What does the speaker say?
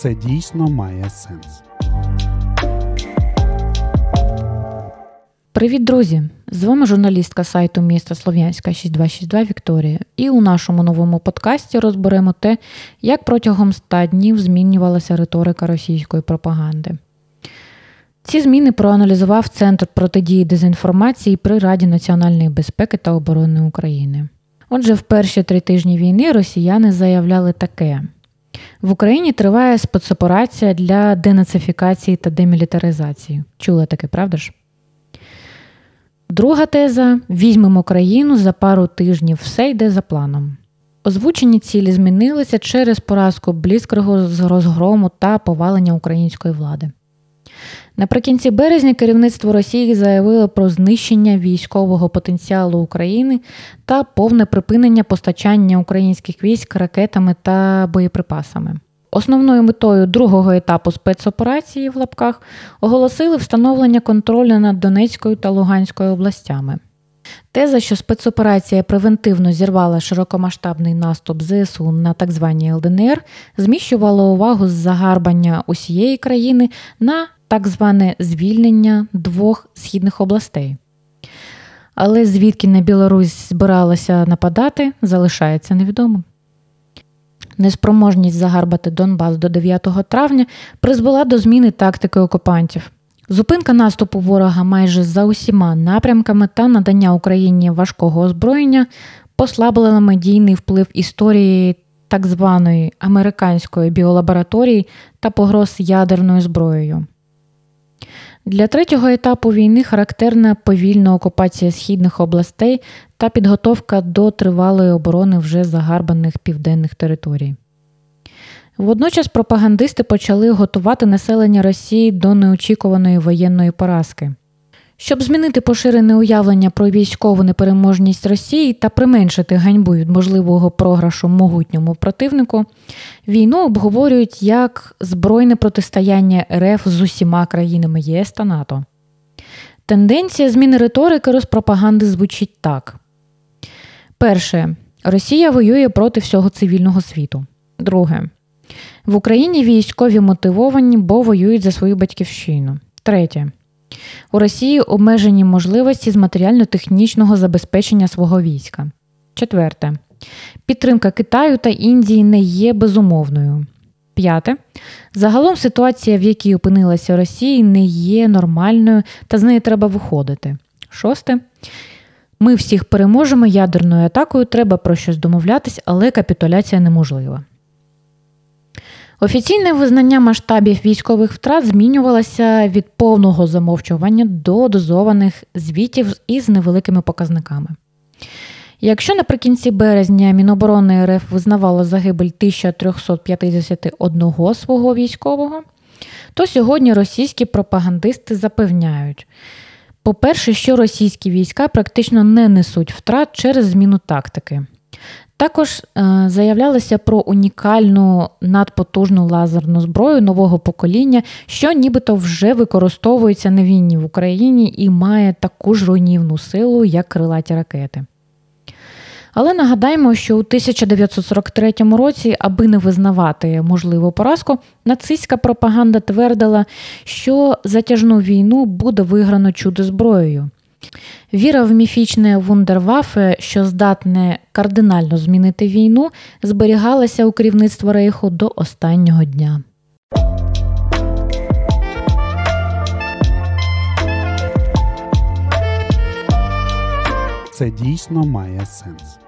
Це дійсно має сенс. Привіт, друзі! З вами журналістка сайту міста Слов'янська 6262 Вікторія. І у нашому новому подкасті розберемо те, як протягом ста днів змінювалася риторика російської пропаганди. Ці зміни проаналізував Центр протидії дезінформації при Раді національної безпеки та оборони України. Отже, в перші три тижні війни росіяни заявляли таке: в Україні триває спецоперація для денацифікації та демілітаризації. Чули таке, правда ж? Друга теза: візьмемо країну за пару тижнів, все йде за планом. Озвучені цілі змінилися через поразку бліскрого з розгрому та повалення української влади. Наприкінці березня керівництво Росії заявило про знищення військового потенціалу України та повне припинення постачання українських військ ракетами та боєприпасами. Основною метою другого етапу спецоперації в лапках оголосили встановлення контролю над Донецькою та Луганською областями. Теза, що спецоперація превентивно зірвала широкомасштабний наступ ЗСУ на так звані ЛДНР, зміщувала увагу з загарбання усієї країни на так зване звільнення двох східних областей. Але звідки на Білорусь збиралася нападати, залишається невідомим. Неспроможність загарбати Донбас до 9 травня призвела до зміни тактики окупантів. Зупинка наступу ворога майже за усіма напрямками та надання Україні важкого озброєння послабила медійний вплив історії так званої американської біолабораторії та погроз ядерною зброєю. Для третього етапу війни характерна повільна окупація східних областей та підготовка до тривалої оборони вже загарбаних південних територій. Водночас пропагандисти почали готувати населення Росії до неочікуваної воєнної поразки. Щоб змінити поширене уявлення про військову непереможність Росії та применшити ганьбу від можливого програшу могутньому противнику, війну обговорюють як збройне протистояння РФ з усіма країнами ЄС та НАТО. Тенденція зміни риторики розпропаганди звучить так: перше. Росія воює проти всього цивільного світу. Друге. В Україні військові мотивовані, бо воюють за свою батьківщину. Третє. У Росії обмежені можливості з матеріально-технічного забезпечення свого війська. Четверте. Підтримка Китаю та Індії не є безумовною. П'яте. Загалом ситуація, в якій опинилася Росія, не є нормальною, та з неї треба виходити. Шосте. Ми всіх переможемо ядерною атакою, треба про щось домовлятись, але капітуляція неможлива. Офіційне визнання масштабів військових втрат змінювалося від повного замовчування до дозованих звітів із невеликими показниками. Якщо наприкінці березня Міноборони РФ визнавало загибель 1351 свого військового, то сьогодні російські пропагандисти запевняють, по-перше, що російські війська практично не несуть втрат через зміну тактики. Також е, заявлялося про унікальну надпотужну лазерну зброю нового покоління, що нібито вже використовується на війні в Україні і має таку ж руйнівну силу, як крилаті ракети. Але нагадаємо, що у 1943 році, аби не визнавати можливу поразку, нацистська пропаганда твердила, що затяжну війну буде виграно чудо зброєю. Віра в міфічне вундервафе, що здатне кардинально змінити війну, зберігалася у керівництва Рейху до останнього дня. Це дійсно має сенс.